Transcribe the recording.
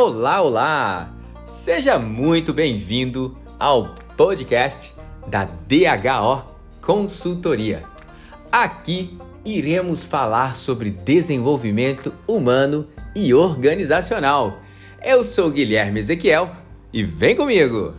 Olá, olá! Seja muito bem-vindo ao podcast da DHO Consultoria. Aqui iremos falar sobre desenvolvimento humano e organizacional. Eu sou Guilherme Ezequiel e vem comigo!